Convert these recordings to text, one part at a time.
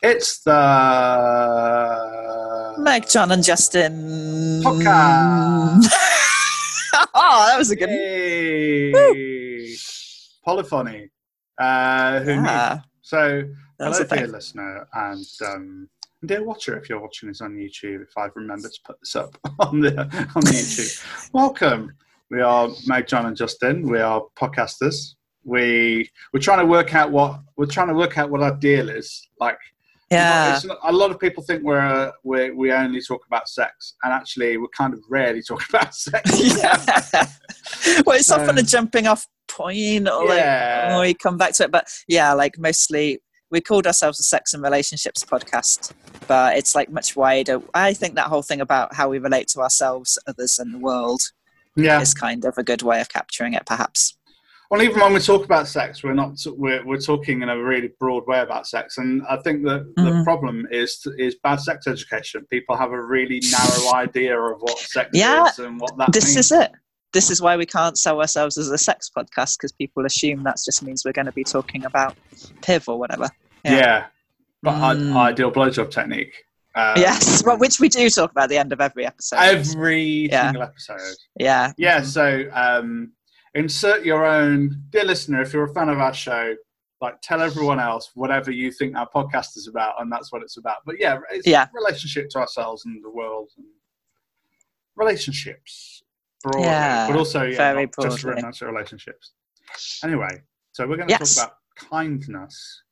It's the Meg, John, and Justin. podcast. oh, that was a good. Yay. Polyphony. Uh, who knew? So, that hello, dear listener, and um, dear watcher, if you're watching this on YouTube, if I've remembered to put this up on the on the YouTube, welcome. We are Meg, John, and Justin. We are podcasters. We we're trying to work out what we're trying to work out what our deal is. Like, Yeah, not, a lot of people think we're, uh, we we only talk about sex, and actually, we're kind of rarely talk about sex. yeah. well, it's often a jumping off point, or Yeah. like, or we come back to it. But yeah, like mostly, we called ourselves a sex and relationships podcast, but it's like much wider. I think that whole thing about how we relate to ourselves, others, and the world yeah. is kind of a good way of capturing it, perhaps. Well, even when we talk about sex, we're not we're, we're talking in a really broad way about sex, and I think that the Mhm. problem is is bad sex education. People have a really narrow idea of what sex Yeah, is and what that this means. is it. This is why we can't sell ourselves as a sex podcast because people assume that just means we're going to be talking about PIV or whatever. yeah, but I Mm. ideal blowjob technique. Um, yes, well, which we do talk about at the end of every episode. every Yeah. single episode. yeah, Yeah, so um, insert your own, dear listener. If you're a fan of our show, like tell everyone else whatever you think our podcast is about, and that's what it's about. But yeah, it's Yeah. relationship to ourselves and the world, and relationships broadly, Yeah, but also yeah, just romantic relationships. Anyway, so we're going to Yes. talk about kindness,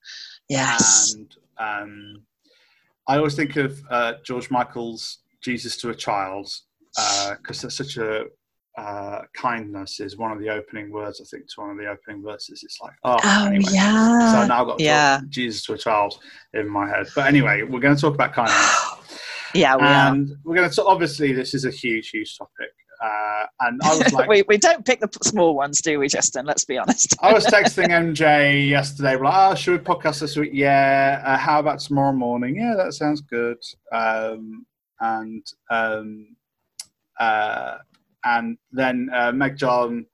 yes, and um, I always think of uh, George Michael's "Jesus to a Child" because that's such a uh, kindness is one of the opening words. I think to one of the opening verses. It's like, oh, oh anyway. yeah, So now I've got yeah, Jesus to a child in my head. But anyway, we're going to talk about kindness, yeah, we are. we're going to. Obviously, this is a huge, huge topic. Uh, and I was like, we we don't pick the small ones, do we, Justin? Let's be honest. I was texting MJ yesterday. Like, oh, should we podcast this week? Yeah. Uh, how about tomorrow morning? Yeah, that sounds good. Um, and um, uh, and then uh, Meg John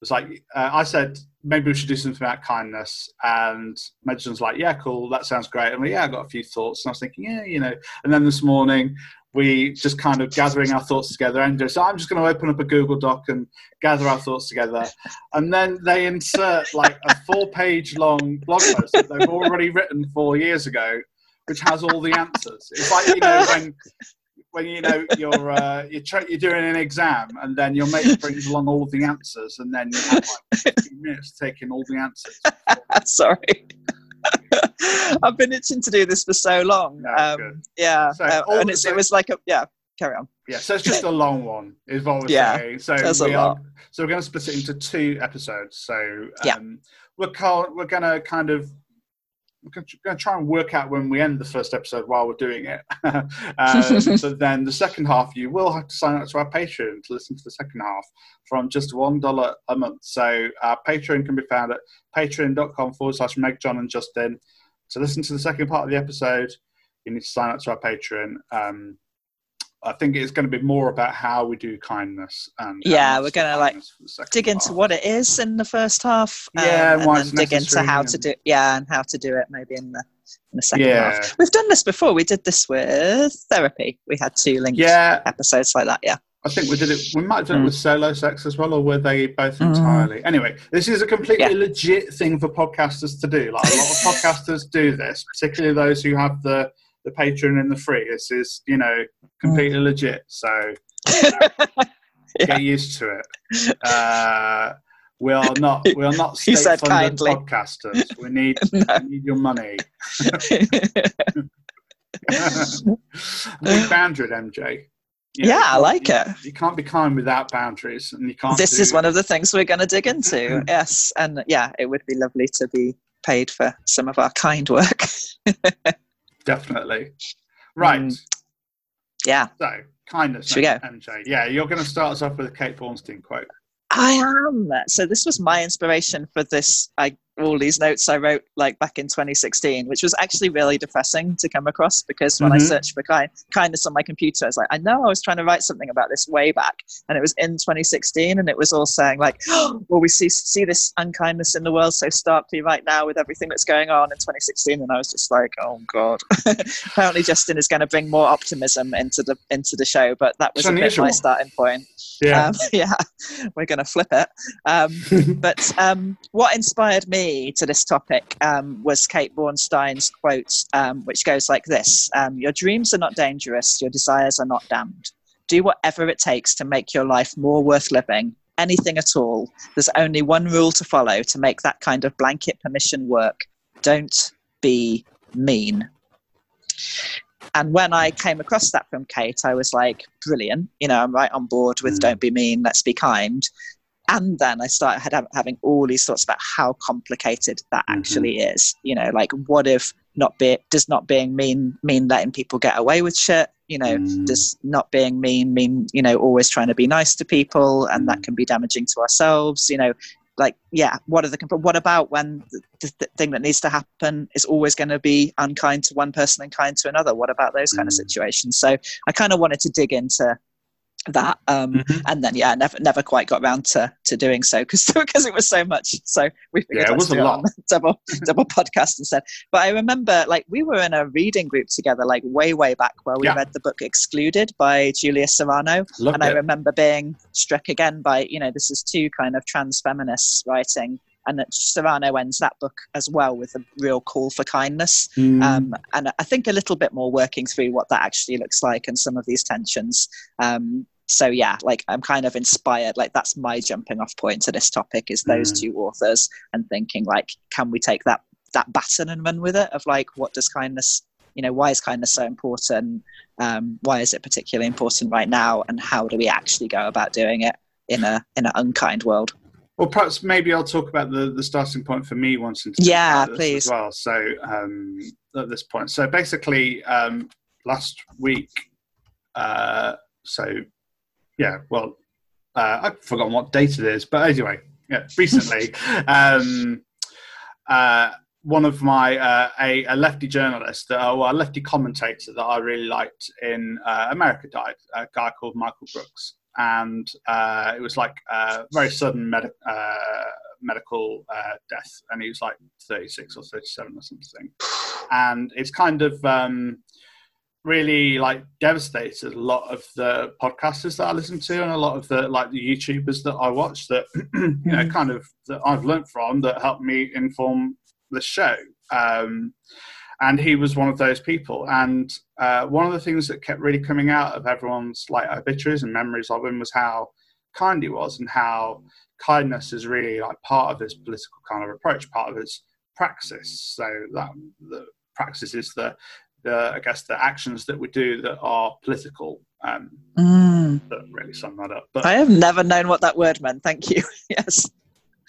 was like, uh, I said maybe we should do something about kindness. And Meg John's like, yeah, cool. That sounds great. I'm like, yeah, I got a few thoughts. And I was thinking, yeah, you know. And then this morning. We just kind of gathering our thoughts together, and so I'm just going to open up a Google Doc and gather our thoughts together and then they insert like a four page long blog post that they've already written four years ago which has all the answers it's like you know when when you know you're uh, you're, tra- you're doing an exam and then your mate brings along all the answers and then you have like 15 minutes taking all the answers Sorry. I've been itching to do this for so long. No, um, yeah, So uh, and it's, it was like a yeah. Carry on. yeah so it's just a long one is what we're Yeah, saying so we are lot. so we're going to split it into two episodes so um, Yeah. we're, call, we're going to kind of going to try and work out when we end the first episode while we're doing it. um, so then the second half, you will have to sign up to our Patreon to listen to the second half from just $1 a month. So our Patreon can be found at patreon.com forward slash Meg, John and Justin. To listen to the second part of the episode, you need to sign up to our Patreon. Um, I think it's going to be more about how we do kindness. And Yeah, we're gonna, like, kindness for the second Dig into part. what it is in the first half. um, Yeah, and and then dig into necessary how to and- do yeah, and how to do it maybe in the in the second Yeah. half. We've done this before. We did this with therapy. We had two linked Yeah, episodes like that. Yeah. I think we did it. We might have done it Mm. with solo sex as well, or were they both Mm. entirely? Anyway, this is a completely Yeah. legit thing for podcasters to do. Like a lot of podcasters do this, particularly those who have the the Patreon and the free. This is you know completely legit. So Yeah. get used to it. Uh, we are not we are not state funded kindly. podcasters. We need No. we need your money. Big boundary, MJ. You Yeah, I like you- it. You can't be kind without boundaries, and you can't. this is one of the things we're going to dig into. yes, and yeah, it would be lovely to be paid for some of our kind work. Definitely right. Mm. yeah, So kindness, Should we go? MJ. Yeah, you're going to start us off with a Kate Bornstein quote. I am. So this was my inspiration for this. I all these notes I wrote like back in 2016, which was actually really depressing to come across because when mm-hmm. I searched for kind, kindness on my computer, I was like, I know I was trying to write something about this way back, and it was in 2016, and it was all saying like, oh, well, we see see this unkindness in the world so starkly right now with everything that's going on in 2016, and I was just like, oh god. Apparently, Justin is going to bring more optimism into the into the show, but that was it's a bit my starting point. Yeah, um, yeah, we're going to flip it. Um, but um, what inspired me to this topic um, was Kate Bornstein's quote, um, which goes like this um, Your dreams are not dangerous, your desires are not damned. Do whatever it takes to make your life more worth living, anything at all. There's only one rule to follow to make that kind of blanket permission work don't be mean. And when I came across that from Kate, I was like, brilliant. You know, I'm right on board with mm. don't be mean, let's be kind. And then I started having all these thoughts about how complicated that mm-hmm. actually is. You know, like what if not be does not being mean mean letting people get away with shit? You know, mm. does not being mean mean you know always trying to be nice to people, and that mm. can be damaging to ourselves. You know, like yeah what are the what about when the, the thing that needs to happen is always going to be unkind to one person and kind to another what about those kind of mm. situations so i kind of wanted to dig into that um, mm-hmm. and then yeah never never quite got around to to doing so because because it was so much so we figured yeah, it was a lot. double double podcast instead but i remember like we were in a reading group together like way way back where we yeah. read the book excluded by julia serano Loved and it. i remember being struck again by you know this is two kind of trans feminists writing and that Serano ends that book as well with a real call for kindness, mm. um, and I think a little bit more working through what that actually looks like and some of these tensions. Um, so yeah like i'm kind of inspired like that's my jumping off point to this topic is those mm. two authors and thinking like can we take that that baton and run with it of like what does kindness you know why is kindness so important? Um, why is it particularly important right now? And how do we actually go about doing it in a in an unkind world? Well perhaps maybe i'll talk about the the starting point for me once and yeah please as well. So um, at this point. So basically um, last week uh, so yeah, well, uh, I've forgotten what date it is, but anyway, yeah, recently, um, uh, one of my uh, a, a, lefty journalist, uh, well, a lefty commentator that I really liked in uh, America died, a guy called Michael Brooks, and uh, it was like a very sudden med- uh, medical uh, death, and he was like 36 or 37 or something, and it's kind of um, really like devastated a lot of the podcasters that I listen to and a lot of the like the YouTubers that I watch that you know mm-hmm. kind of that I've learned from that helped me inform the show. Um, and he was one of those people. And uh, one of the things that kept really coming out of everyone's like obituaries and memories of him was how kind he was and how kindness is really like part of his political kind of approach, part of his praxis. So that the praxis is the the I guess the actions that we do that are political. Um, mm. That really sum that up. But I have never known what that word meant. Thank you. yes.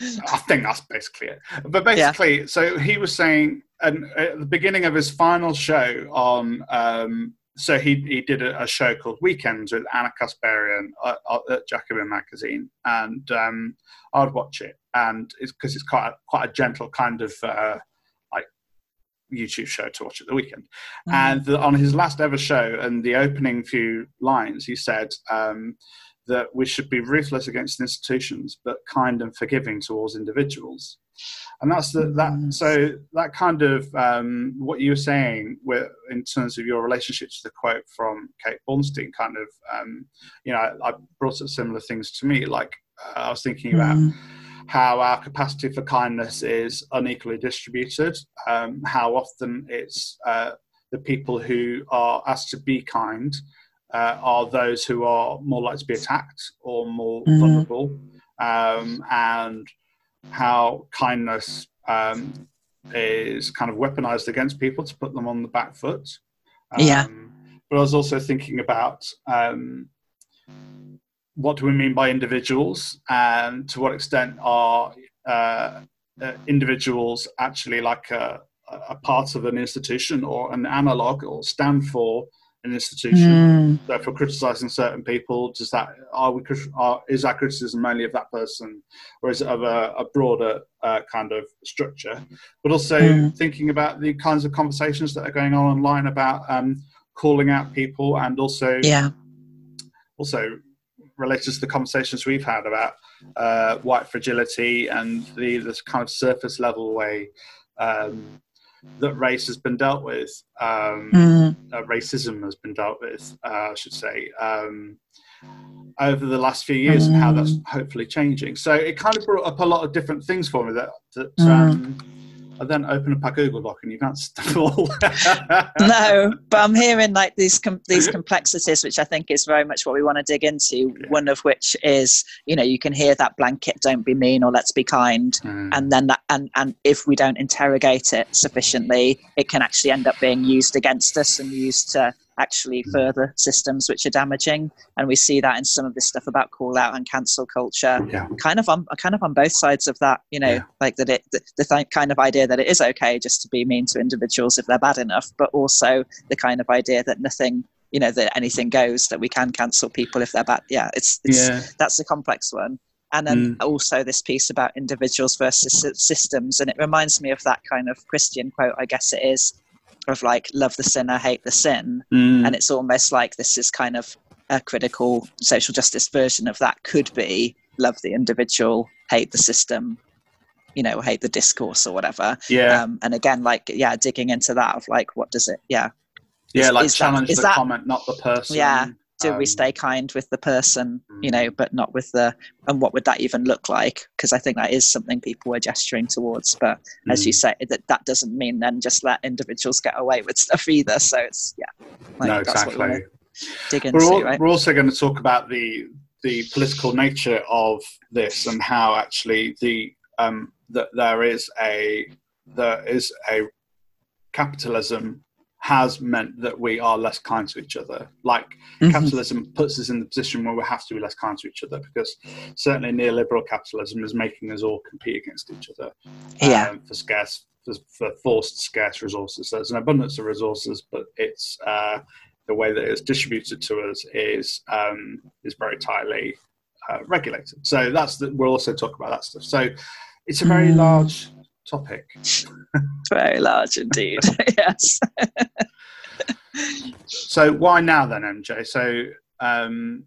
I think that's basically it. But basically, yeah. so he was saying, and at the beginning of his final show on, um, so he he did a, a, show called Weekends with Ana Kasparian at, at Jacobin magazine, and um, I'd watch it, and it's because it's quite a, quite a gentle kind of. Uh, YouTube show to watch at the weekend. Mm. And the, on his last ever show, and the opening few lines, he said um, that we should be ruthless against institutions, but kind and forgiving towards individuals. And that's the, that. Mm. So that kind of um, what you were saying, with, in terms of your relationship to the quote from Kate Bornstein, kind of, um, you know, I, I brought up similar things to me. Like uh, I was thinking about. Mm how our capacity for kindness is unequally distributed, um, how often it's uh, the people who are asked to be kind uh, are those who are more likely to be attacked or more mm-hmm. vulnerable, um, and how kindness um, is kind of weaponized against people to put them on the back foot. yeah. Um, but I was also thinking about um, what do we mean by individuals and to what extent are uh, uh, individuals actually like a, a, part of an institution or an analog or stand for an institution. Mm. So if we're criticising certain people, does that are we are, is that criticism only of that person, or is it of a, a broader uh, kind of structure? But also Mm. thinking about the kinds of conversations that are going on online about um, calling out people, and also Yeah. also related to the conversations we've had about uh, white fragility and the this kind of surface level way um, that race has been dealt with, um, Mm. uh, racism has been dealt with, uh, I should say, um, over the last few years, and how that's hopefully changing. So it kind of brought up a lot of different things for me that that. Mm. I then open up our Google Doc and you've answered all. no, but I'm hearing like these com- these complexities, which I think is very much what we want to dig into. Yeah. One of which is, you know, you can hear that blanket "Don't be mean" or "Let's be kind," Mm. and then that, and and if we don't interrogate it sufficiently, it can actually end up being used against us and used to actually Mm. further systems which are damaging. And we see that in some of this stuff about call out and cancel culture yeah. kind of on kind of on both sides of that you know Yeah. like that it the, the th- kind of idea that it is okay just to be mean to individuals if they're bad enough but also the kind of idea that nothing you know that anything goes that we can cancel people if they're bad yeah it's, it's Yeah. that's a complex one and then also this piece about individuals versus systems and it reminds me of that kind of christian quote i guess it is of like love the sinner hate the sin Mm. and it's almost like this is kind of a critical social justice version of that could be love the individual hate the system you know hate the discourse or whatever yeah. um, and again like yeah digging into that of like what does it yeah yeah, is- like is challenge is the that- comment, not the person. Yeah. Do we Um, stay kind with the person you mm. know but not with the and what would that even look like because i think that is something people are gesturing towards but as you Mm. say that that doesn't mean then just let individuals get away with stuff either so it's yeah like, no, we exactly. dig into We're, all, right we're also going to talk about the the political nature of this and how actually the um, that there is a there is a capitalism has meant that we are less kind to each other. Like Mhm. capitalism puts us in the position where we have to be less kind to each other because certainly neoliberal capitalism is making us all compete against each other yeah um, for scarce for, for forced scarce resources. There's an abundance of resources, but it's uh, the way that it's distributed to us is um, is very tightly uh, regulated. So that's the, we'll also talk about that stuff. So it's a very Mm. large topic. very large indeed yes So why now then, MJ? So um,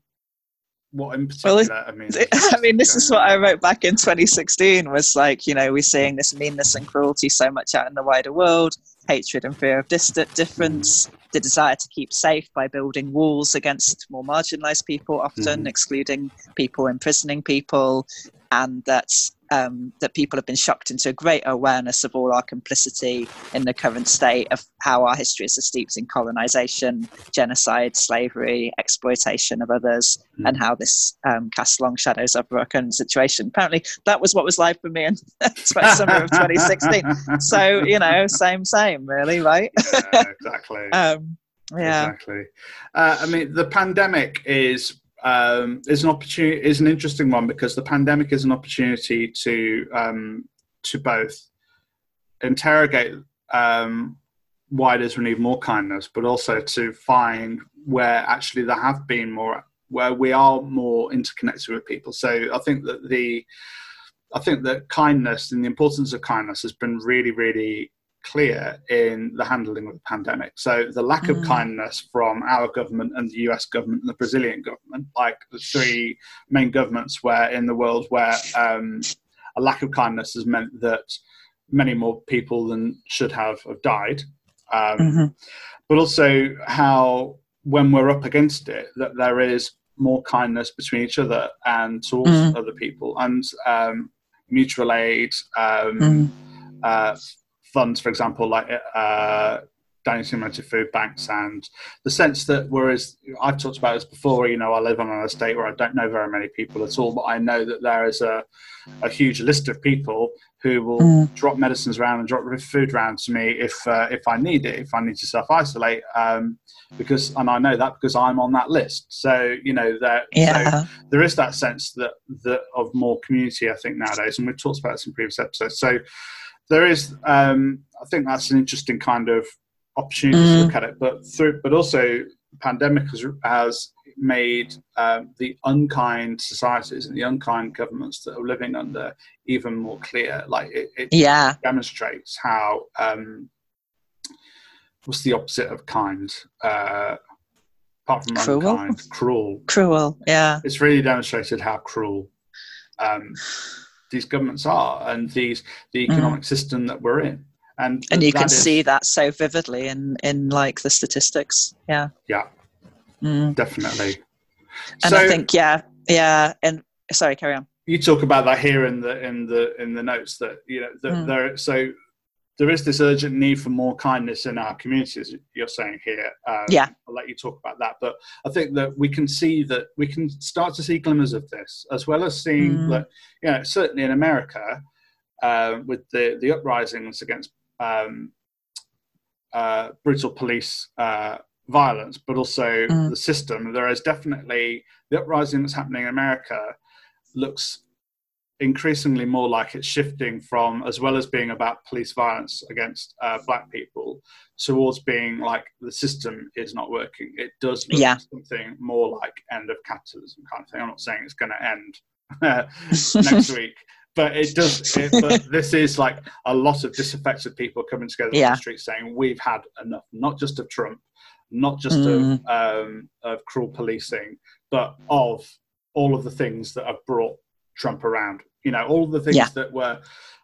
what in Well, particular? I mean, I mean, this is what I wrote back in 2016 was like, you know, we're seeing this meanness and cruelty so much out in the wider world, hatred and fear of distant difference, the desire to keep safe by building walls against more marginalized people, often Mhm. excluding people, imprisoning people, and that um, that people have been shocked into a greater awareness of all our complicity in the current state of how our history is steeped in colonization, genocide, slavery, exploitation of others, and how this um, casts long shadows over our current situation. Apparently, that was what was live for me in the summer of 2016. So you know, same, same, really, right? yeah, exactly. Um, yeah, Exactly. Uh, I mean, the pandemic is um, is an opportunity is an interesting one because the pandemic is an opportunity to um, to both interrogate um, why does we need more kindness, but also to find where actually there have been more where we are more interconnected with people. So I think that the I think that kindness and the importance of kindness has been really, really clear in the handling of the pandemic. So the lack of Mm. kindness from our government and the US government and the Brazilian government, like the three main governments where in the world where um, a lack of kindness has meant that many more people than should have have died. Um, Mhm. But also how when we're up against it, that there is more kindness between each other and towards Mm. other people and um, mutual aid, um, Mm. uh, funds, for example, like uh, donating money to food banks, and the sense that whereas I've talked about this before, you know, I live on an estate where I don't know very many people at all, but I know that there is a, a huge list of people who will Mm. drop medicines around and drop food around to me if uh, if I need it, if I need to self isolate, um, because and I know that because I'm on that list. So you know that so there is that sense that that of more community, I think nowadays, and we've talked about this in previous episodes. So there is, um, I think that's an interesting kind of opportunity to Mm. look at it, but through, but also pandemic has, has made um, the unkind societies and the unkind governments that are living under even more clear. Like it, it yeah. demonstrates how um, what's the opposite of kind? Uh, apart from Cruel? unkind, cruel. Cruel. Yeah. It's really demonstrated how cruel um, these governments are and these the economic system that we're in. And, Mm. And you can is- see that so vividly in in like the statistics. Yeah. yeah, Mm. definitely. And so I think yeah, yeah. And sorry, carry on. you talk about that here in the in the in the notes that you know that Mm. there so there is this urgent need for more kindness in our communities you're saying here um, Yeah. i'll let you talk about that but i think that we can see that we can start to see glimmers of this as well as seeing Mm. that you know certainly in america uh, with the the uprisings against um, uh, brutal police uh, violence but also Mm. the system there is definitely the uprising that's happening in america looks increasingly more like it's shifting from as well as being about police violence against uh, black people towards being like the system is not working it does look Yeah. something more like end of capitalism kind of thing i'm not saying it's going to end next week but it does it, but this is like a lot of disaffected people coming together on the street saying we've had enough not just of trump not just Mm. of um, of cruel policing but of all of the things that have brought Trump around. You know, all the things Yeah. that were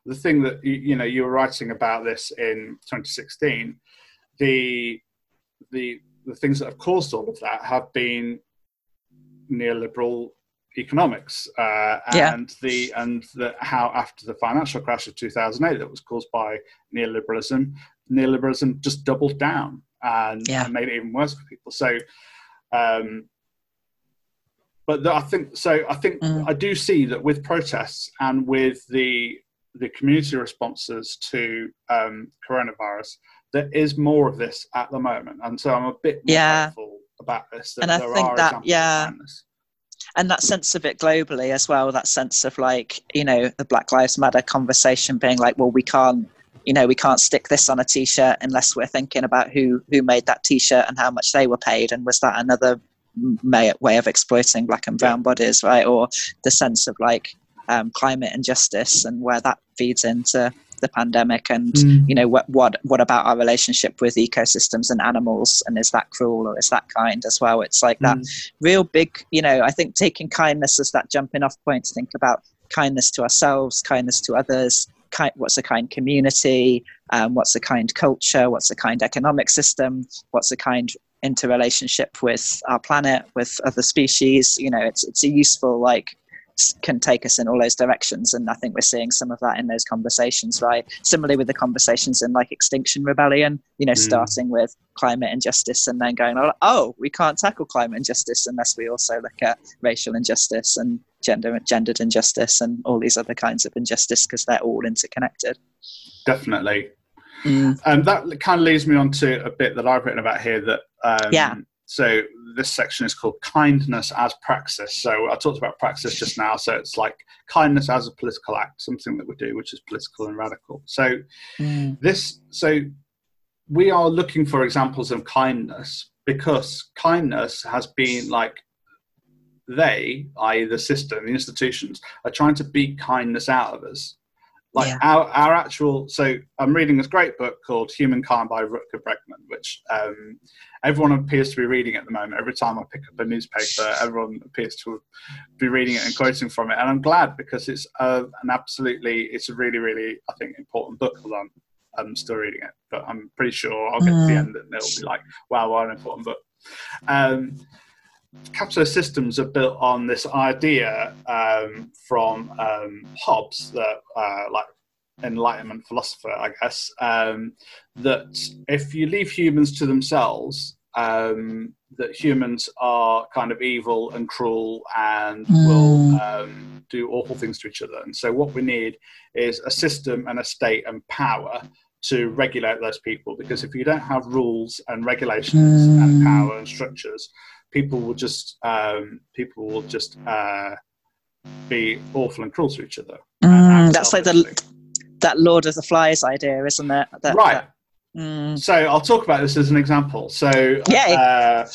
the thing that you, you know you were writing about this in 2016. The the the things that have caused all of that have been neoliberal economics uh, Yeah. and the and the how after the financial crash of 2008 that was caused by neoliberalism neoliberalism just doubled down and, Yeah. and made it even worse for people so um but the, i think so i think Mm. i do see that with protests and with the the community responses to um coronavirus there is more of this at the moment and so i'm a bit more Yeah. hopeful about this that And I think that- yeah. and that sense of it globally as well that sense of like you know the black lives matter conversation being like well we can't you know we can't stick this on a t-shirt unless we're thinking about who who made that t-shirt and how much they were paid and was that another may, way of exploiting black and brown bodies right? Or the sense of like um, climate injustice and where that feeds into the pandemic and Mm. you know what what what about our relationship with ecosystems and animals? And is that cruel or is that kind as well? It's like that real big you know i think taking kindness as that jumping off point to think about kindness to ourselves kindness to others kind, what's a kind community um, what's a kind culture what's a kind economic system what's a kind interrelationship with our planet with other species you know it's it's a useful like can take us in all those directions. And i think we're seeing some of that in those conversations right? Similarly with the conversations in like extinction rebellion you know Mm. starting with climate injustice and then going oh we can't tackle climate injustice unless we also look at racial injustice and gender gendered injustice and all these other kinds of injustice because they're all interconnected. Definitely Mm. And that kind of leads me on to a bit that I've written about here that, um, Yeah. So this section is called kindness as praxis. So I talked about praxis just now. So it's like kindness as a political act, something that we do, which is political and radical. So Mm. this, so we are looking for examples of kindness because kindness has been like they, i.e., the system, the institutions, are trying to beat kindness out of us like Yeah. our, our actual so i'm reading this great book called humankind by rutger bregman which um, everyone appears to be reading at the moment every time i pick up a newspaper everyone appears to be reading it and quoting from it and i'm glad because it's uh, an absolutely it's a really really i think important book although i'm, I'm still reading it but i'm pretty sure i'll get to the Mm. end and it'll be like wow what an important book um, capitalist systems are built on this idea um, from um, Hobbes, the uh, like Enlightenment philosopher, I guess, um, that if you leave humans to themselves, um, that humans are kind of evil and cruel and will Mm. um, do awful things to each other. And so, what we need is a system and a state and power to regulate those people. Because if you don't have rules and regulations and Mm. power and structures, people will just um, people will just uh, be awful and cruel to each other. Mm, that's like the that Lord of the Flies idea, isn't it? That, right. that- Mm. So I'll talk about this as an example. So Yay. uh,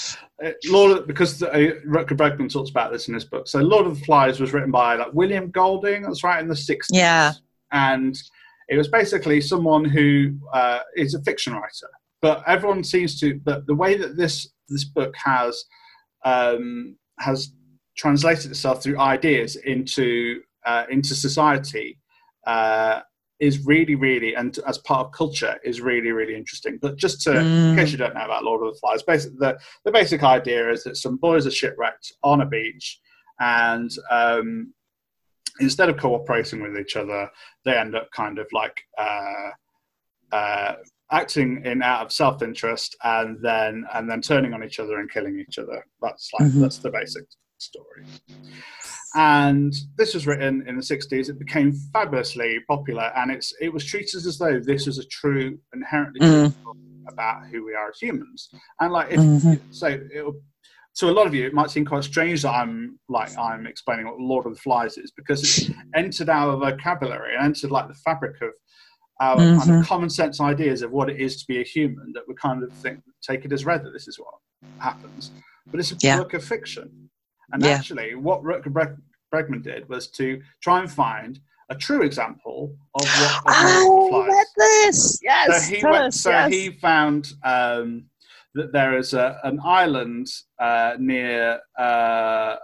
Lord, of, because uh, Rutger Bregman talks about this in his book. So Lord of the Flies was written by like William Golding. That's right in the sixties. Yeah. and it was basically someone who uh, is a fiction writer. But everyone seems to. But the way that this this book has um, has translated itself through ideas into uh, into society uh, is really, really, and as part of culture is really, really interesting. But just to, in Mm. case you don't know about Lord of the Flies, basically the, the basic idea is that some boys are shipwrecked on a beach, and um, instead of cooperating with each other, they end up kind of like uh, uh, acting in out of self-interest, and then and then turning on each other and killing each other. That's like Mhm. that's the basic story. And this was written in the 60s. It became fabulously popular, and it's it was treated as though this was a true, inherently true Mm. book about who we are as humans. And like, if, Mhm. so it'll, to a lot of you, it might seem quite strange that I'm like I'm explaining what Lord of the Flies is because it's entered our vocabulary and entered like the fabric of our kind Mhm. of common sense ideas of what it is to be a human that we kind of think take it as read that this is what happens. But it's a Yeah. book of fiction. And Yeah. actually, what Rutger Breg- Bregman did was to try and find a true example of what of Oh, read this. Yes. So he went, us, so yes. he found um, that there is a, an island uh, near uh,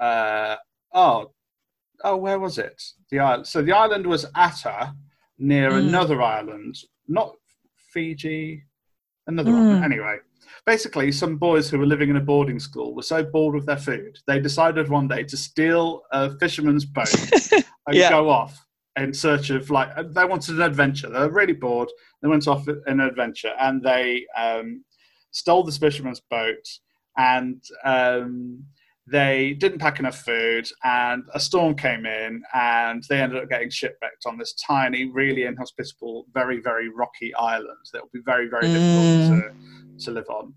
uh, oh oh where was it the island so the island was Atta near Mm. another island not Fiji another Mm. one anyway basically some boys who were living in a boarding school were so bored with their food they decided one day to steal a fisherman's boat and Yeah. go off in search of like they wanted an adventure. They were really bored. They went off in an adventure and they um, stole this fisherman's boat and um, they didn't pack enough food and a storm came in and they ended up getting shipwrecked on this tiny, really inhospitable, very very rocky island that would be very very difficult to, to live on.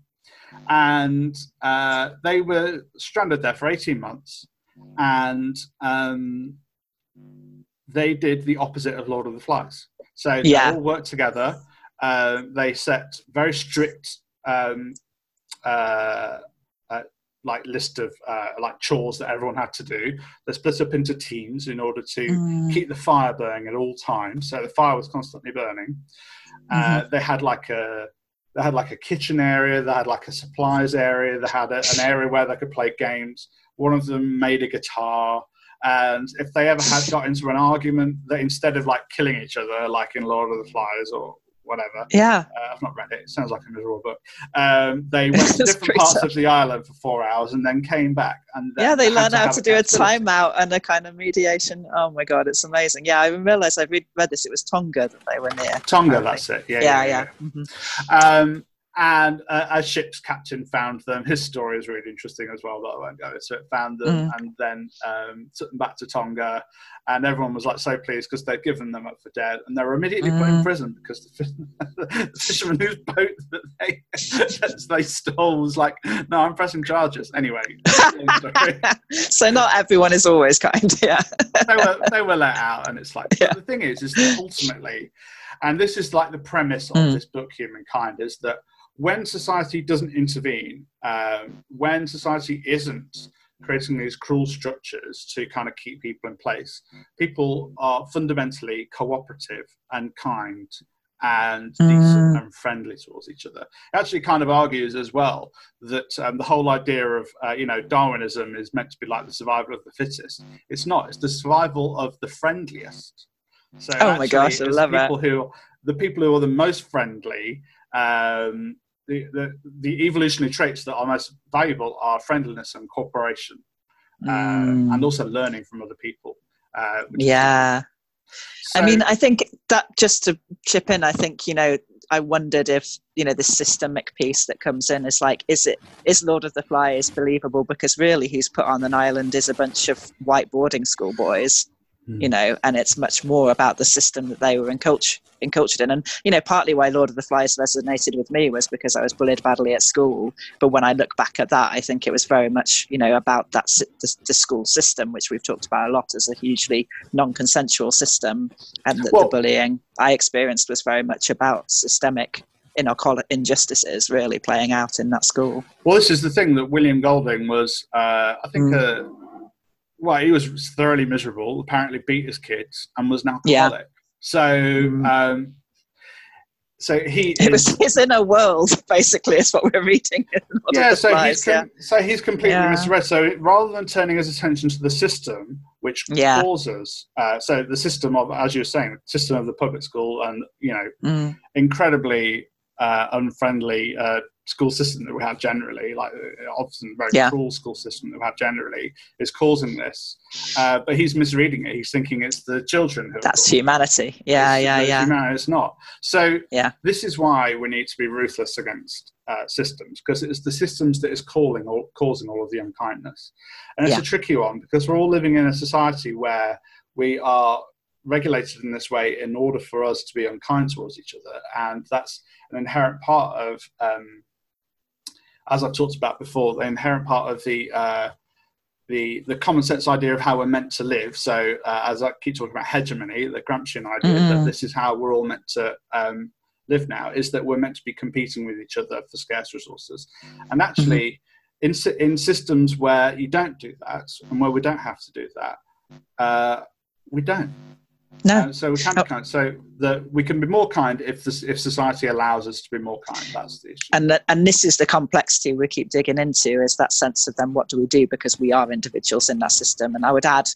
And uh, they were stranded there for eighteen months and um, they did the opposite of Lord of the Flies. So they Yeah. all worked together. Uh, they set very strict, um, uh, like list of uh, like chores that everyone had to do. They split up into teams in order to Mm. keep the fire burning at all times. So the fire was constantly burning. Uh, they had like a they had like a kitchen area. They had like a supplies area. They had a, an area where they could play games. One of them made a guitar. And if they ever had got into an argument, that instead of like killing each other, like in Lord of the Flies or whatever, Yeah. uh, I've not read it. It sounds like a miserable book. Um, they went to different parts tough. of the island for four hours and then came back. And Yeah, they learn how to do a timeout and a kind of mediation. Oh my god, it's amazing. Yeah, I even realised I read, read this. It was Tonga that they were near. Tonga, apparently. that's it. Yeah, Yeah, yeah. yeah. Mhm. Um, and uh, a ship's captain found them. His story is really interesting as well, but I won't go into it. Found them Mm. and then um, took them back to Tonga, and everyone was like so pleased because they'd given them up for dead, and they were immediately put in Mm. prison because the, the fisherman whose boat that they that they stole was like, no, I'm pressing charges. Anyway, so not everyone is always kind. Yeah. they were they were let out, and it's like but Yeah. the thing is, is that ultimately, and this is like the premise of Mm. this book, Humankind, is that when society doesn't intervene, um, when society isn't creating these cruel structures to kind of keep people in place, people are fundamentally cooperative and kind and decent Mm. and friendly towards each other. It actually kind of argues as well that um, the whole idea of uh, you know Darwinism is meant to be like the survival of the fittest. It's not. It's the survival of the friendliest. So Oh my gosh, I love the it. people who the people who are the most friendly. Um, the, the, the evolutionary traits that are most valuable are friendliness and cooperation, uh, Mm. and also learning from other people. Uh, yeah. I mean, I think that just to chip in, I think you know, I wondered if you know this systemic piece that comes in is like, is it is Lord of the Flies believable? Because really, who's put on an island is a bunch of white boarding school boys. You know, and it's much more about the system that they were encultured, encultured in. And, you know, partly why Lord of the Flies resonated with me was because I was bullied badly at school. But when I look back at that, I think it was very much, you know, about that the, the school system, which we've talked about a lot as a hugely non consensual system. And that well, the bullying I experienced was very much about systemic injustices really playing out in that school. Well, this is the thing that William Golding was, uh, I think, mm. uh, well, he was thoroughly miserable. Apparently, beat his kids and was an alcoholic. Yeah. So, mm. um, so he it was his inner world, basically, is what we're reading. Yeah, so he's com- yeah. so he's completely yeah. misread. So rather than turning his attention to the system, which yeah. causes, uh, so the system of, as you were saying, system of the public school, and you know, mm. incredibly uh, unfriendly uh, school system that we have generally, like uh, often very yeah. cruel school system that we have generally, is causing this. Uh, but he's misreading it. He's thinking it's the children who. That's humanity. Yeah, it's, yeah, yeah. Humanity. It's not. So yeah. this is why we need to be ruthless against uh, systems because it's the systems that is calling or causing all of the unkindness, and it's yeah. a tricky one because we're all living in a society where we are regulated in this way in order for us to be unkind towards each other, and that's an inherent part of, um, as I've talked about before, the inherent part of the uh, the the common sense idea of how we're meant to live. So, uh, as I keep talking about hegemony, the Gramscian idea mm. that this is how we're all meant to um, live now is that we're meant to be competing with each other for scarce resources, and actually. Mm-hmm. In, in systems where you don't do that and where we don't have to do that, uh, we don't. No. Uh, so we can be kind. So that we can be more kind if this, if society allows us to be more kind. That's the issue. And and this is the complexity we keep digging into is that sense of then what do we do because we are individuals in that system. And I would add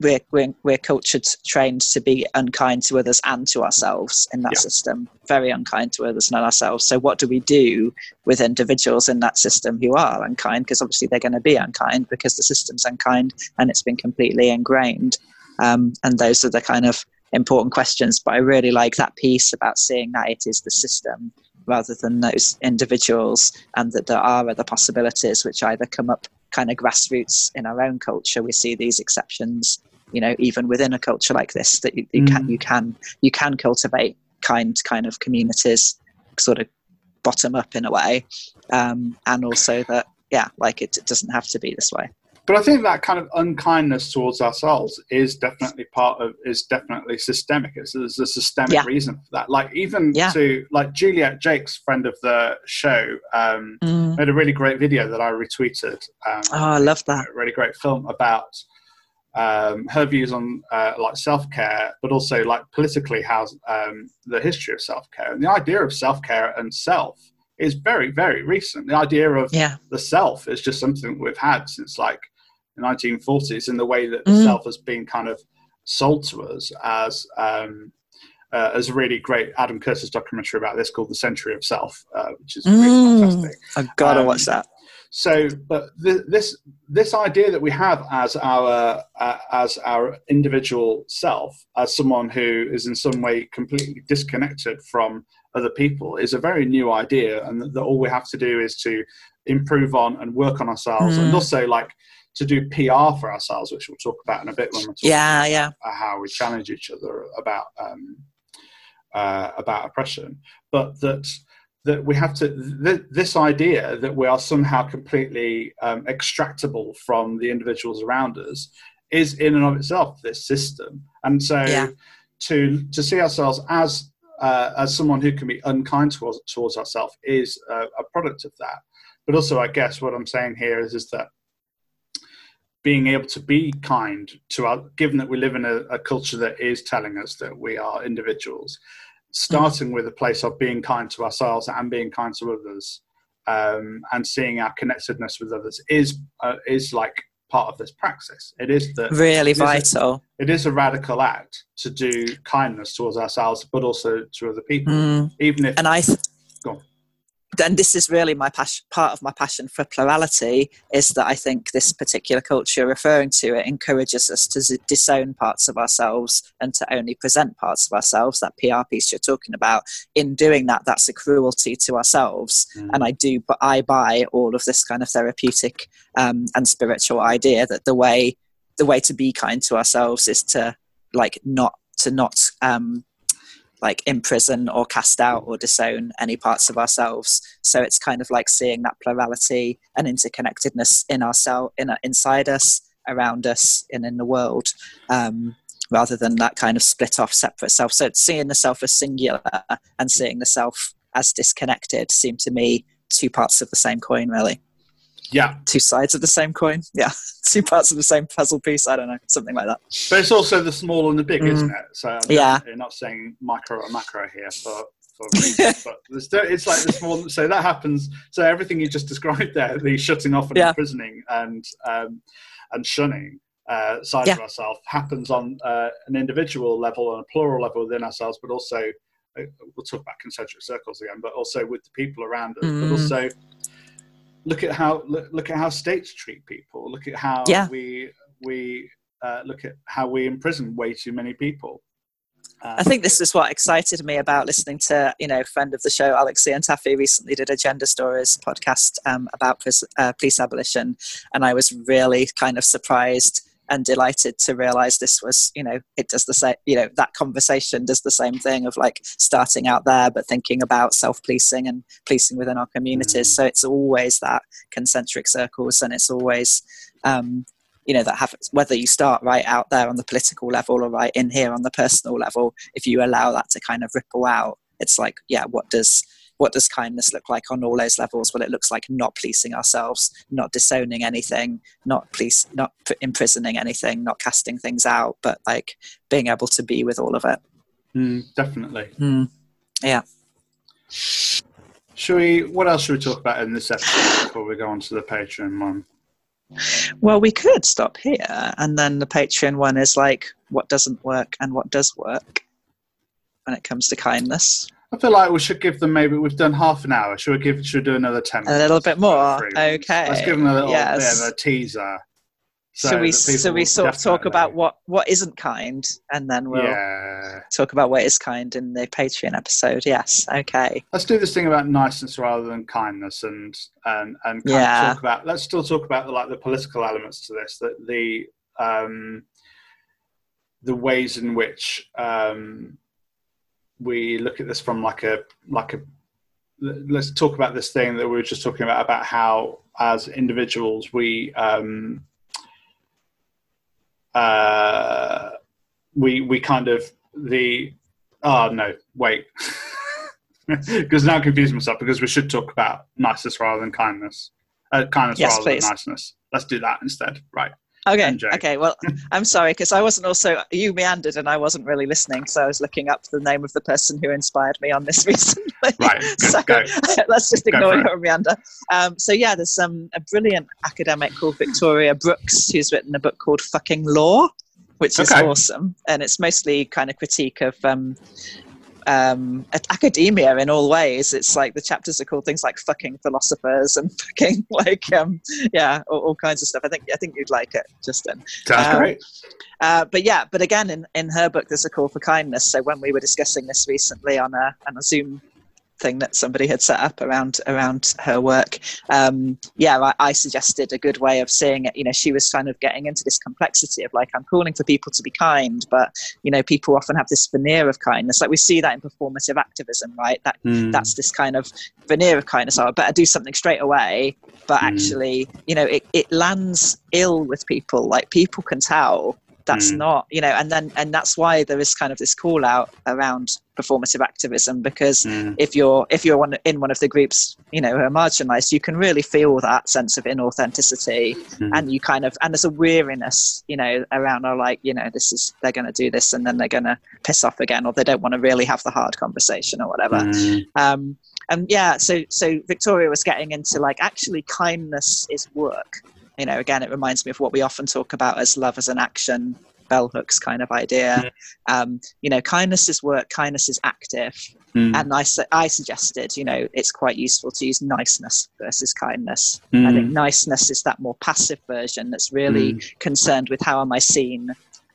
we're we're, we're cultured trained to be unkind to others and to ourselves in that yeah. system. Very unkind to others and ourselves. So what do we do with individuals in that system who are unkind? Because obviously they're going to be unkind because the system's unkind and it's been completely ingrained. Um, and those are the kind of important questions. But I really like that piece about seeing that it is the system rather than those individuals, and that there are other possibilities which either come up kind of grassroots in our own culture. We see these exceptions, you know, even within a culture like this, that you, you mm. can you can you can cultivate kind kind of communities, sort of bottom up in a way, um, and also that yeah, like it, it doesn't have to be this way but I think that kind of unkindness towards ourselves is definitely part of is definitely systemic. It's, there's a systemic yeah. reason for that. Like even yeah. to like Juliet Jacques, friend of the show, um, mm. made a really great video that I retweeted. Um, oh, I love that. A really great film about um, her views on uh, like self care, but also like politically how um, the history of self care and the idea of self care and self is very very recent. The idea of yeah. the self is just something we've had since like 1940s in the way that mm. self has been kind of sold to us as um, uh, as a really great Adam Curtis documentary about this called The Century of Self, uh, which is really mm. fantastic. I've got to um, watch that. So, but th- this this idea that we have as our uh, as our individual self, as someone who is in some way completely disconnected from other people, is a very new idea, and that all we have to do is to improve on and work on ourselves, mm. and also like to do PR for ourselves, which we'll talk about in a bit when we talk yeah, yeah. how we challenge each other about um, uh, about oppression, but that that we have to th- this idea that we are somehow completely um, extractable from the individuals around us is in and of itself this system, and so yeah. to to see ourselves as uh, as someone who can be unkind towards towards ourselves is a, a product of that. But also, I guess what I'm saying here is is that being able to be kind to our, given that we live in a, a culture that is telling us that we are individuals, starting with a place of being kind to ourselves and being kind to others, um, and seeing our connectedness with others is uh, is like part of this praxis. It is that really it vital. A, it is a radical act to do kindness towards ourselves, but also to other people, mm. even if. And I, th- and this is really my passion, part of my passion for plurality is that I think this particular culture referring to it encourages us to disown parts of ourselves and to only present parts of ourselves. That PR piece you're talking about, in doing that, that's a cruelty to ourselves. Mm. And I do, but I buy all of this kind of therapeutic um, and spiritual idea that the way the way to be kind to ourselves is to like not to not um, like imprison or cast out or disown any parts of ourselves. So it's kind of like seeing that plurality and interconnectedness in ourselves, in inside us, around us, and in the world, um, rather than that kind of split off, separate self. So seeing the self as singular and seeing the self as disconnected seem to me two parts of the same coin, really. Yeah. Two sides of the same coin. Yeah. Two parts of the same puzzle piece. I don't know. Something like that. But it's also the small and the big, mm. isn't it? So I'm yeah. You're not saying micro or macro here for, for but it's like the small. So that happens. So everything you just described there, the shutting off and yeah. imprisoning and, um, and shunning, uh, side yeah. of ourselves happens on uh, an individual level and a plural level within ourselves, but also uh, we'll talk about concentric circles again, but also with the people around us, mm. but also look at how look, look, at how states treat people. Look at how yeah. we we uh, look at how we imprison way too many people. Um, I think this is what excited me about listening to, you know, friend of the show, Alex Iantaffi, recently did a Gender Stories podcast um, about uh, police abolition. And I was really kind of surprised and delighted to realize this was you know it does the same you know that conversation does the same thing of like starting out there but thinking about self-policing and policing within our communities mm. so it's always that concentric circles and it's always um, you know that have whether you start right out there on the political level or right in here on the personal level if you allow that to kind of ripple out it's like yeah what does what does kindness look like on all those levels? Well, it looks like not policing ourselves, not disowning anything, not police, not imprisoning anything, not casting things out, but like being able to be with all of it. Mm, definitely. Mm, yeah. Should we? What else should we talk about in this episode before we go on to the Patreon one? Well, we could stop here, and then the Patreon one is like what doesn't work and what does work when it comes to kindness. I feel like we should give them maybe we've done half an hour. Should we give? Should we do another ten? A little bit more. Okay. Let's give them a little yes. bit of a teaser. So, so we so we sort of talk about what what isn't kind, and then we'll yeah. talk about what is kind in the Patreon episode. Yes. Okay. Let's do this thing about niceness rather than kindness, and and and yeah. talk about. Let's still talk about the, like the political elements to this. That the um, the ways in which um, we look at this from like a like a let's talk about this thing that we were just talking about about how as individuals we um uh we we kind of the oh no wait. Because now I'm confusing myself because we should talk about niceness rather than kindness uh, kindness yes, rather please. than niceness. Let's do that instead. Right Okay. Okay. Well, I'm sorry because I wasn't also you meandered and I wasn't really listening, so I was looking up the name of the person who inspired me on this recently. Right. so go. let's just ignore your meander. Um, so yeah, there's um, a brilliant academic called Victoria Brooks who's written a book called "Fucking Law," which is okay. awesome, and it's mostly kind of critique of um, um, academia in all ways. It's like the chapters are called things like "fucking philosophers" and "fucking like um, yeah, all, all, kinds of stuff. I think I think you'd like it, Justin. Sounds um, great. Uh, but yeah, but again, in, in her book, there's a call for kindness. So when we were discussing this recently on a on a Zoom thing that somebody had set up around around her work. Um, yeah, I, I, suggested a good way of seeing it. You know, she was kind of getting into this complexity of like, I'm calling for people to be kind, but you know, people often have this veneer of kindness. Like we see that in performative activism, right? That mm. that's this kind of veneer of kindness. Oh, I better do something straight away, but mm. actually, you know, it, it lands ill with people. Like people can tell that's mm. not you know and then and that's why there is kind of this call out around performative activism because mm. if you're if you're one, in one of the groups you know who are marginalized you can really feel that sense of inauthenticity mm. and you kind of and there's a weariness you know around or like you know this is they're going to do this and then they're going to piss off again or they don't want to really have the hard conversation or whatever mm. um, and yeah so so victoria was getting into like actually kindness is work you know again it reminds me of what we often talk about as love as an action bell hooks kind of idea. Um, you know kindness is work kindness is active. Mm. and I, I suggested you know it's quite useful to use niceness versus kindness. Mm. i think niceness is that more passive version that's really mm. concerned with how am i seen?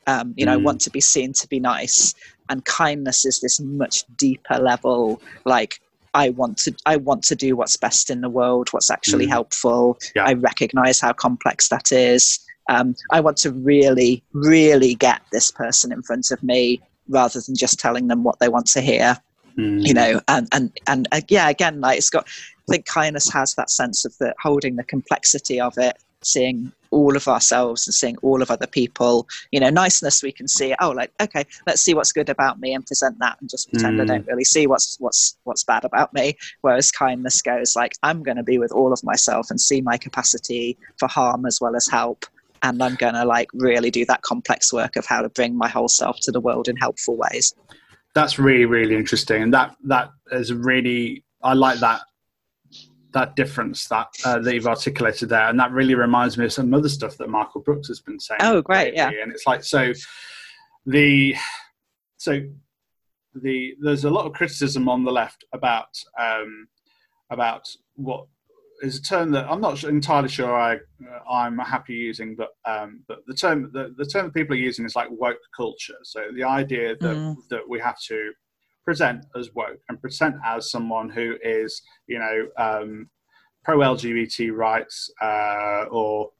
Um, you know i want to be seen to be nice. And kindness is this much deeper level like I want to I want to do what's best in the world, what's actually mm. helpful. Yeah. I recognize how complex that is. um, I want to really, really get this person in front of me rather than just telling them what they want to hear. Mm. You know, and and and uh, yeah, again, like it's got. I think kindness has that sense of the holding the complexity of it, seeing all of ourselves and seeing all of other people. You know, niceness we can see. Oh, like okay, let's see what's good about me and present that, and just pretend mm. I don't really see what's what's what's bad about me. Whereas kindness goes like I'm going to be with all of myself and see my capacity for harm as well as help. And I'm going to like really do that complex work of how to bring my whole self to the world in helpful ways. That's really, really interesting, and that that is really I like that that difference that uh, that you've articulated there, and that really reminds me of some other stuff that Michael Brooks has been saying. Oh, great! Lately. Yeah, and it's like so the so the there's a lot of criticism on the left about um, about what is a term that I'm not entirely sure I uh, I'm happy using, but um, but the term the, the term that people are using is like woke culture. So the idea that mm. that we have to present as woke and present as someone who is, you know, um, pro LGBT rights uh, or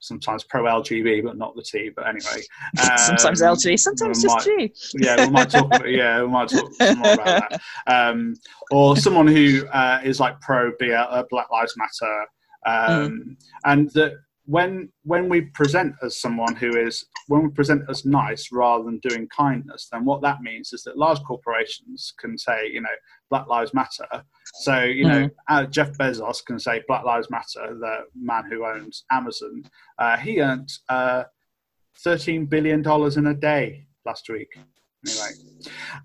sometimes pro LGB, but not the T. But anyway, um, sometimes LG, sometimes just G. Yeah, we might talk. About, yeah, we might talk more about that. Um, or someone who uh, is like pro BL, uh, Black Lives Matter, um, mm. and that when when we present as someone who is when we present as nice rather than doing kindness, then what that means is that large corporations can say, you know, Black Lives Matter. So you know, mm-hmm. uh, Jeff Bezos can say Black Lives Matter. The man who owns Amazon, uh, he earned uh, thirteen billion dollars in a day last week. Anyway,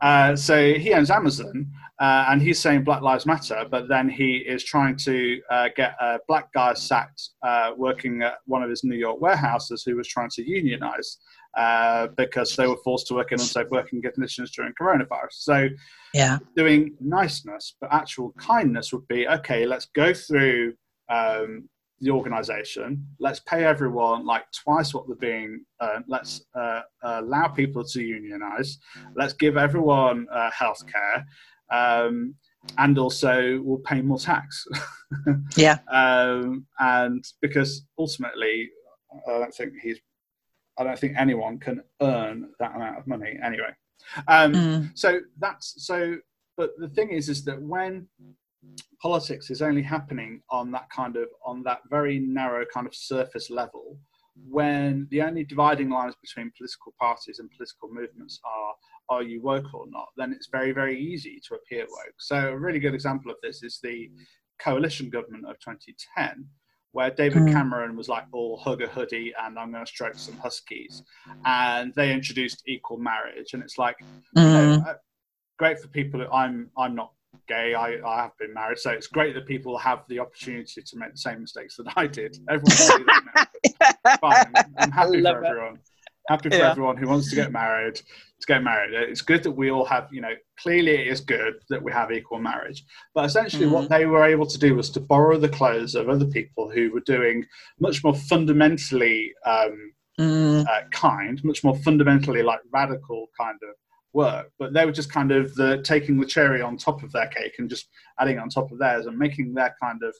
uh, so he owns Amazon, uh, and he's saying Black Lives Matter, but then he is trying to uh, get a black guy sacked uh, working at one of his New York warehouses who was trying to unionize uh, because they were forced to work in unsafe working conditions during coronavirus. So, yeah, doing niceness, but actual kindness would be okay. Let's go through um, the organization. Let's pay everyone like twice what they're being. Uh, let's uh, allow people to unionize. Let's give everyone uh, health care. Um, and also we'll pay more tax. yeah. Um, and because ultimately, I don't think he's, I don't think anyone can earn that amount of money anyway. Um, mm. So that's so. But the thing is, is that when politics is only happening on that kind of on that very narrow kind of surface level when the only dividing lines between political parties and political movements are are you woke or not then it's very very easy to appear woke so a really good example of this is the coalition government of 2010 where David mm. Cameron was like all hug a hoodie and I'm going to stroke some huskies and they introduced equal marriage and it's like mm. you know, uh, great for people who I'm I'm not gay. I, I have been married, so it's great that people have the opportunity to make the same mistakes that I did. Everyone that Fine. I'm happy for everyone. It. Happy for yeah. everyone who wants to get married to get married. It's good that we all have, you know, clearly it is good that we have equal marriage. But essentially, mm. what they were able to do was to borrow the clothes of other people who were doing much more fundamentally um, mm. uh, kind, much more fundamentally like radical kind of work, but they were just kind of the, taking the cherry on top of their cake and just adding on top of theirs and making their kind of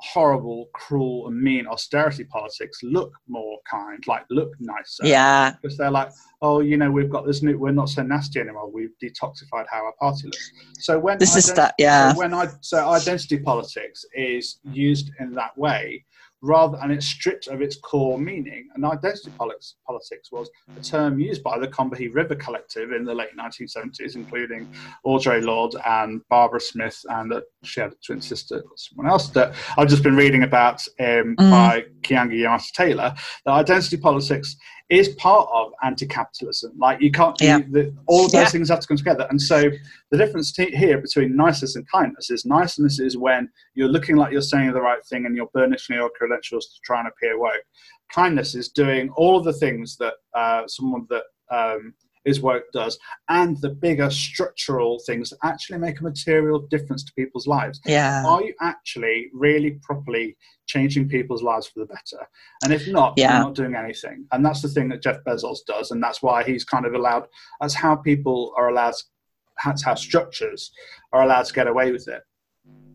horrible, cruel, and mean austerity politics look more kind, like look nicer. Yeah. Because they're like, oh, you know, we've got this new, we're not so nasty anymore. We've detoxified how our party looks. So when this is that, yeah. So when I so identity politics is used in that way, rather and it's stripped of its core meaning. And identity politics, politics was a term used by the Combahee River Collective in the late 1970s, including Audre Lorde and Barbara Smith, and uh, she had a twin sister, or someone else that I've just been reading about um, mm. by Keeanga-Yamahtta Taylor. That identity politics is part of anti-capitalism. Like you can't, yeah. you, the, all of those yeah. things have to come together. And so the difference t- here between niceness and kindness is niceness is when you're looking like you're saying the right thing and you're burnishing your credentials to try and appear woke. Kindness is doing all of the things that uh, someone that um, is woke does, and the bigger structural things that actually make a material difference to people's lives. Yeah. Are you actually really properly changing people's lives for the better? And if not, yeah. you're not doing anything. And that's the thing that Jeff Bezos does, and that's why he's kind of allowed. That's how people are allowed. That's how structures are allowed to get away with it.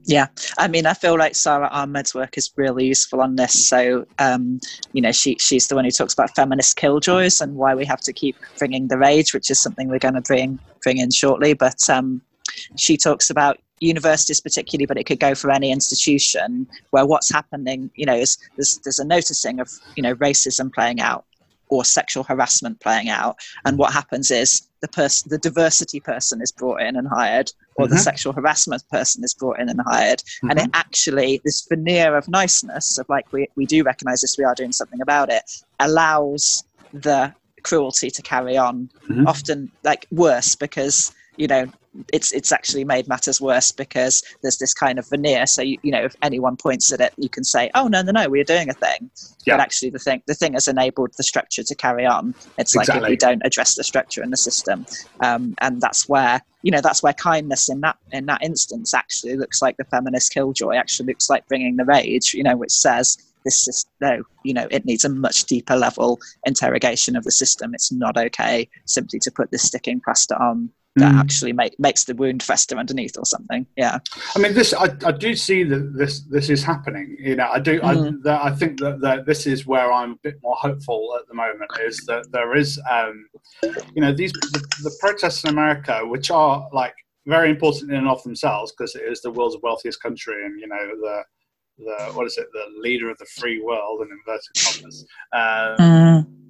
Yeah, I mean, I feel like Sara Ahmed's work is really useful on this. So, um, you know, she she's the one who talks about feminist killjoys and why we have to keep bringing the rage, which is something we're going to bring bring in shortly. But um, she talks about universities particularly, but it could go for any institution where what's happening, you know, is there's, there's a noticing of you know racism playing out or sexual harassment playing out, and what happens is the person, the diversity person is brought in and hired, or mm-hmm. the sexual harassment person is brought in and hired, mm-hmm. and it actually this veneer of niceness of like we we do recognize this, we are doing something about it, allows the cruelty to carry on, mm-hmm. often like worse because you know it's it's actually made matters worse because there's this kind of veneer. So you, you know, if anyone points at it, you can say, "Oh no, no, no, we're doing a thing." Yeah. But actually, the thing the thing has enabled the structure to carry on. It's like if we don't address the structure and the system, um, and that's where you know that's where kindness in that in that instance actually looks like the feminist killjoy. Actually, looks like bringing the rage. You know, which says this is no, you know, it needs a much deeper level interrogation of the system. It's not okay simply to put this sticking plaster on that mm. actually make, makes the wound fester underneath or something. Yeah. I mean, this I, I do see that this this is happening. You know, I do. Mm. I, that, I think that, that this is where I'm a bit more hopeful at the moment. Is that there is, um, you know, these the, the protests in America, which are like very important in and of themselves because it is the world's wealthiest country, and you know the the what is it the leader of the free world in inverted commas. Um, mm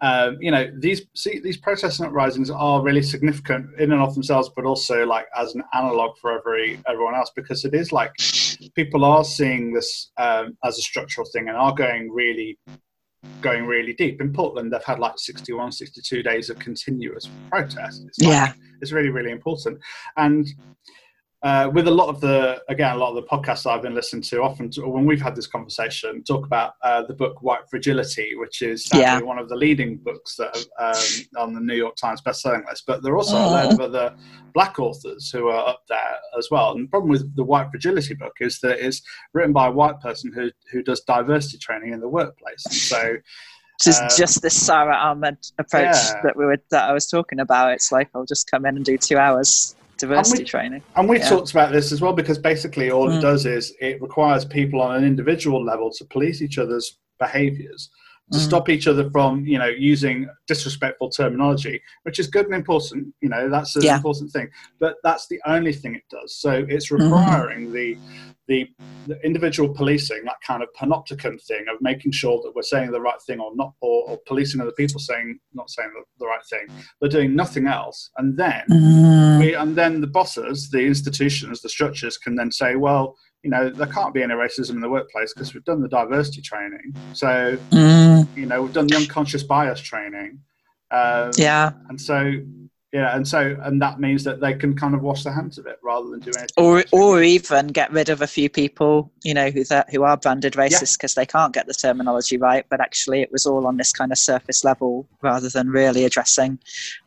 um, you know these see, these protest and uprisings are really significant in and of themselves, but also like as an analog for every everyone else because it is like people are seeing this um, as a structural thing and are going really going really deep. In Portland, they've had like 61, 62 days of continuous protest. It's like, yeah, it's really really important and uh, with a lot of the again a lot of the podcasts I've been listening to, often to, when we've had this conversation, talk about uh, the book White Fragility, which is yeah. one of the leading books that are, um, on the New York Times bestselling list. But there are also a lot of other black authors who are up there as well. And the problem with the White Fragility book is that it's written by a white person who who does diversity training in the workplace. And so just um, just this Sara Ahmed approach yeah. that we were that I was talking about. It's like I'll just come in and do two hours diversity and we, training. And we yeah. talked about this as well because basically all mm. it does is it requires people on an individual level to police each other's behaviors to mm. stop each other from you know using disrespectful terminology which is good and important you know that's an yeah. important thing but that's the only thing it does so it's mm-hmm. requiring mm. the the, the, individual policing, that kind of panopticon thing of making sure that we're saying the right thing or not, or, or policing other people saying not saying the, the, right thing, but doing nothing else, and then mm. we, and then the bosses, the institutions, the structures can then say, well, you know, there can't be any racism in the workplace because we've done the diversity training, so mm. you know, we've done the unconscious bias training, um, yeah, and so yeah, and so and that means that they can kind of wash their hands of it rather than do anything. Or or even get rid of a few people, you know, who that who are branded racist because yeah. they can't get the terminology right, but actually it was all on this kind of surface level rather than really addressing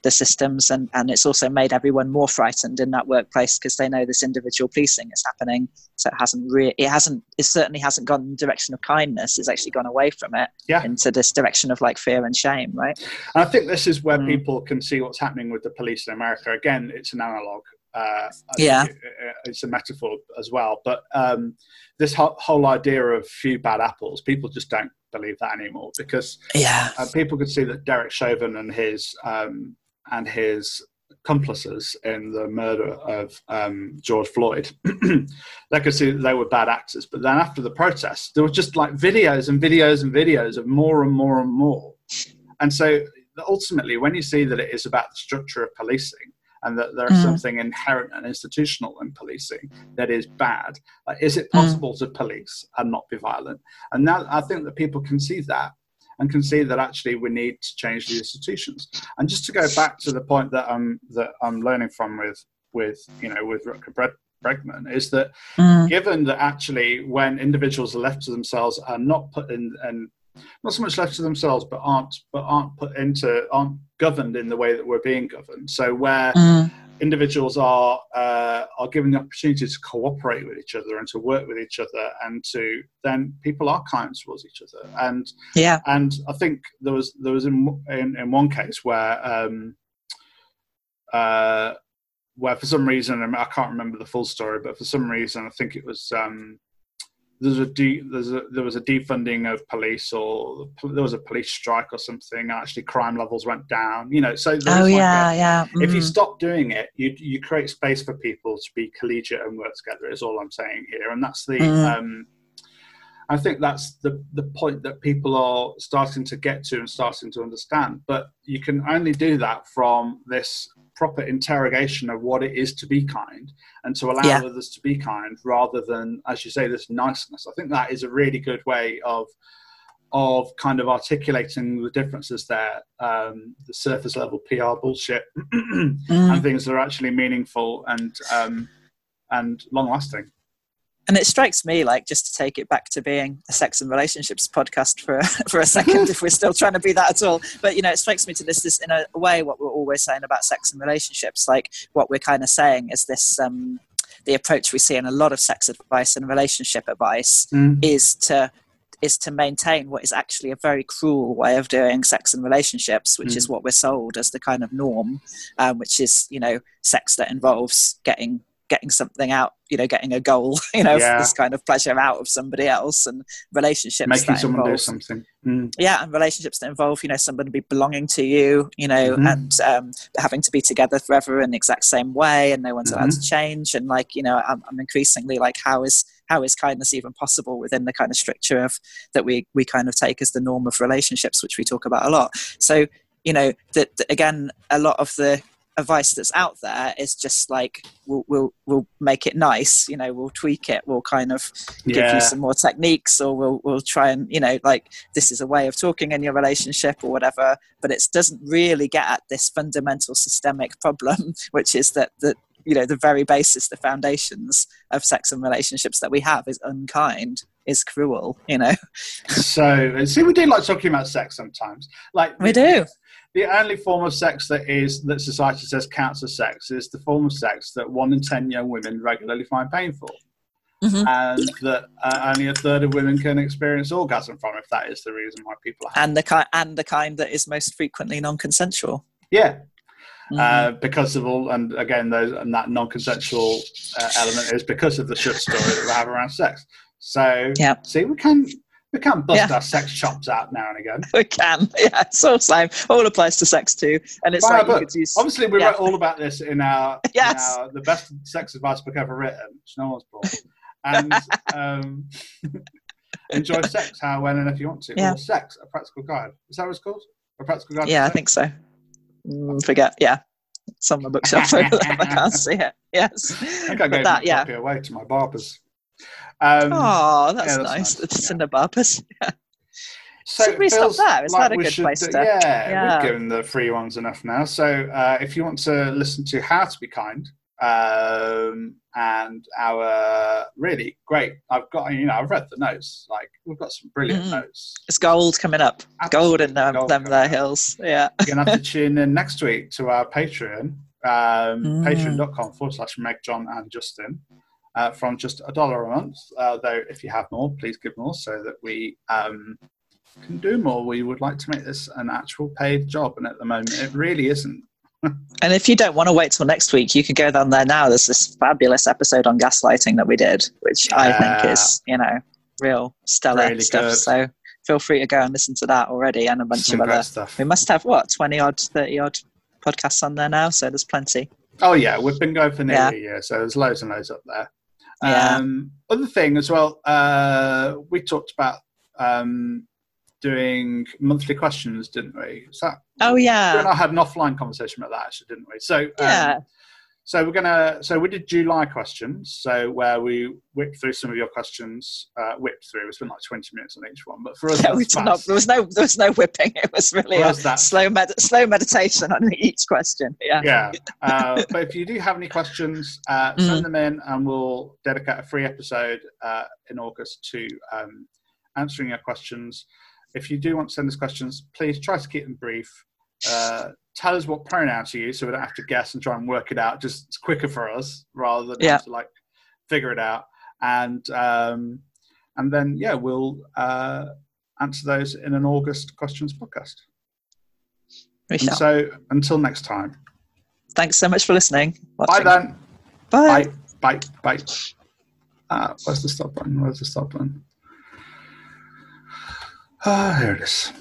the systems, and and it's also made everyone more frightened in that workplace because they know this individual policing is happening. So it hasn't really, it hasn't, it certainly hasn't gone in the direction of kindness. It's actually gone away from it yeah. into this direction of like fear and shame, right? And I think this is where mm. people can see what's happening with the police in America. Again, it's an analog. Uh, yeah, it's a metaphor as well. But um, this whole, whole idea of few bad apples, people just don't believe that anymore because yeah, uh, people could see that Derek Chauvin and his um, and his accomplices in the murder of um, George Floyd. they could see that they were bad actors, but then after the protests, there were just like videos and videos and videos of more and more and more. And so ultimately, when you see that it is about the structure of policing and that there's mm. something inherent and institutional in policing that is bad, uh, is it possible mm. to police and not be violent? And now I think that people can see that and can see that actually we need to change the institutions. And just to go back to the point that I'm that I'm learning from with with you know with Rutger Bregman is that mm. given that actually when individuals are left to themselves are not put in and not so much left to themselves, but aren't but aren't put into aren't governed in the way that we're being governed. So where mm. individuals are uh, are given the opportunity to cooperate with each other and to work with each other, and to then people are kind towards each other. And yeah, and I think there was there was in in, in one case where. Um, uh, where for some reason I can't remember the full story, but for some reason I think it was um, there's a, de- there's a there was a defunding of police or there was a police strike or something. Actually, crime levels went down. You know, so oh like yeah, a, yeah. Mm. If you mm. stop doing it, you you create space for people to be collegiate and work together. Is all I'm saying here, and that's the. Mm. Um, I think that's the the point that people are starting to get to and starting to understand. But you can only do that from this proper interrogation of what it is to be kind and to allow yeah. others to be kind rather than as you say this niceness i think that is a really good way of of kind of articulating the differences there um, the surface level pr bullshit mm. and things that are actually meaningful and um, and long lasting and it strikes me like just to take it back to being a sex and relationships podcast for for a second if we're still trying to be that at all but you know it strikes me to this this in a way what we're always saying about sex and relationships like what we're kind of saying is this um the approach we see in a lot of sex advice and relationship advice mm. is to is to maintain what is actually a very cruel way of doing sex and relationships, which mm. is what we're sold as the kind of norm, um, which is you know sex that involves getting getting something out, you know, getting a goal, you know, yeah. this kind of pleasure out of somebody else and relationships. Making someone involve, do something. Mm. Yeah, and relationships that involve, you know, somebody be belonging to you, you know, mm-hmm. and um, having to be together forever in the exact same way and no one's mm-hmm. allowed to mm-hmm. change. And like, you know, I'm, I'm increasingly like, how is how is kindness even possible within the kind of structure of that we we kind of take as the norm of relationships, which we talk about a lot. So you know that again a lot of the advice that's out there is just like we'll we'll we'll make it nice you know we'll tweak it we'll kind of give yeah. you some more techniques or we'll we'll try and you know like this is a way of talking in your relationship or whatever but it doesn't really get at this fundamental systemic problem which is that that you know the very basis the foundations of sex and relationships that we have is unkind is cruel you know so see we do like talking about sex sometimes like we do the only form of sex that is that society says counts as sex is the form of sex that one in ten young women regularly find painful, mm-hmm. and that uh, only a third of women can experience orgasm from. If that is the reason why people have and the kind and the kind that is most frequently non-consensual. Yeah, Mm-hmm. Uh, because of all, and again, those and that non-consensual uh, element is because of the shit story that we have around sex. So, yeah, see, we can we can bust yeah. our sex chops out now and again. We can, yeah. It's all same. All applies to sex too, and it's like. Use, Obviously, we yeah. wrote all about this in our, yes. in our the best sex advice book ever written, which no one's bought. And um, enjoy sex how, when, and if you want to. Yeah. Or sex, a practical guide. Is that what it's called? A practical guide. Yeah, I think so. Mm, forget. Yeah, it's on my bookshelf. I can't see it. Yes. I think I gave that, yeah. away to my barbers. Um, oh, that's, yeah, that's nice. nice. It's yeah. in the barbers. Yeah. So Should we stop there? Is like that a good should, place to? Yeah, yeah, we've given the free ones enough now. So uh, if you want to listen to How to Be Kind um, and our really great, I've got you know I've read the notes. Like we've got some brilliant mm. notes. It's gold coming up. Absolutely gold in them, gold them there hills. Yeah. You're gonna have to tune in next week to our Patreon. Um, mm. Patreon.com forward slash Meg, John, and Justin uh, from just a dollar a month. Uh, though, if you have more, please give more so that we um, can do more. We would like to make this an actual paid job, and at the moment, it really isn't. and if you don't want to wait till next week, you can go down there now. There's this fabulous episode on gaslighting that we did, which yeah. I think is, you know, real stellar really stuff. Good. So feel free to go and listen to that already and a bunch Some of other stuff. We must have what, 20 odd, 30 odd podcasts on there now, so there's plenty. Oh yeah, we've been going for nearly yeah. a year, so there's loads and loads up there. Yeah. Um, other thing as well, uh, we talked about um, doing monthly questions, didn't we? Is that? Oh yeah. And I had an offline conversation about that actually, didn't we? So um, yeah. So we're gonna. So we did July questions. So where we whipped through some of your questions. Uh, whipped through. It's been like twenty minutes on each one. But for us, yeah, we not, there was no there was no whipping. It was really a slow med- slow meditation on each question. Yeah. Yeah. Uh, but if you do have any questions, uh, mm. send them in, and we'll dedicate a free episode uh, in August to um, answering your questions. If you do want to send us questions, please try to keep them brief. Uh, tell us what pronouns you use so we don't have to guess and try and work it out. Just it's quicker for us rather than yeah. to like figure it out. And um, and then yeah, we'll uh, answer those in an August questions podcast. So until next time. Thanks so much for listening. Bye watching. then. Bye. Bye. Bye. Bye. Uh, where's the stop button? Where's the stop button? Ah, here it is.